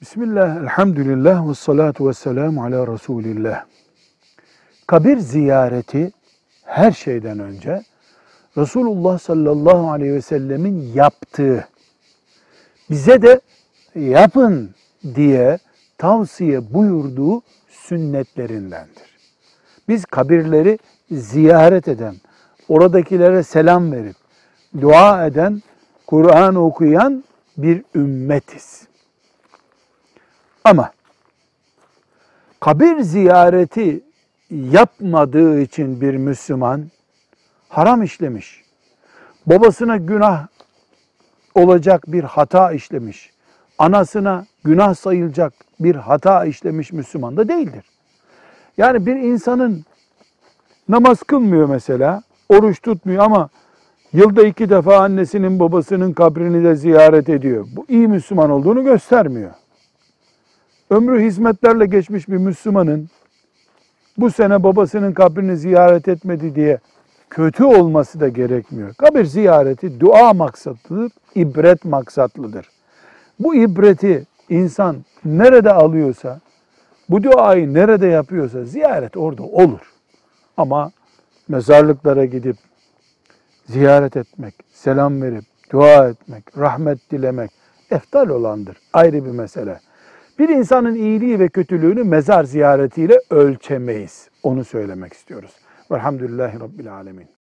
Bismillah, elhamdülillah ve salatu ve selamu ala Resulillah. Kabir ziyareti her şeyden önce Resulullah sallallahu aleyhi ve sellemin yaptığı, bize de yapın diye tavsiye buyurduğu sünnetlerindendir. Biz kabirleri ziyaret eden, oradakilere selam verip, dua eden, Kur'an okuyan bir ümmetiz. Ama kabir ziyareti yapmadığı için bir Müslüman haram işlemiş. Babasına günah olacak bir hata işlemiş. Anasına günah sayılacak bir hata işlemiş Müslüman da değildir. Yani bir insanın namaz kılmıyor mesela, oruç tutmuyor ama yılda iki defa annesinin babasının kabrini de ziyaret ediyor. Bu iyi Müslüman olduğunu göstermiyor. Ömrü hizmetlerle geçmiş bir Müslümanın bu sene babasının kabrini ziyaret etmedi diye kötü olması da gerekmiyor. Kabir ziyareti dua maksatlıdır, ibret maksatlıdır. Bu ibreti insan nerede alıyorsa, bu duayı nerede yapıyorsa ziyaret orada olur. Ama mezarlıklara gidip ziyaret etmek, selam verip dua etmek, rahmet dilemek eftal olandır. Ayrı bir mesele. Bir insanın iyiliği ve kötülüğünü mezar ziyaretiyle ölçemeyiz. Onu söylemek istiyoruz. Velhamdülillahi Rabbil Alemin.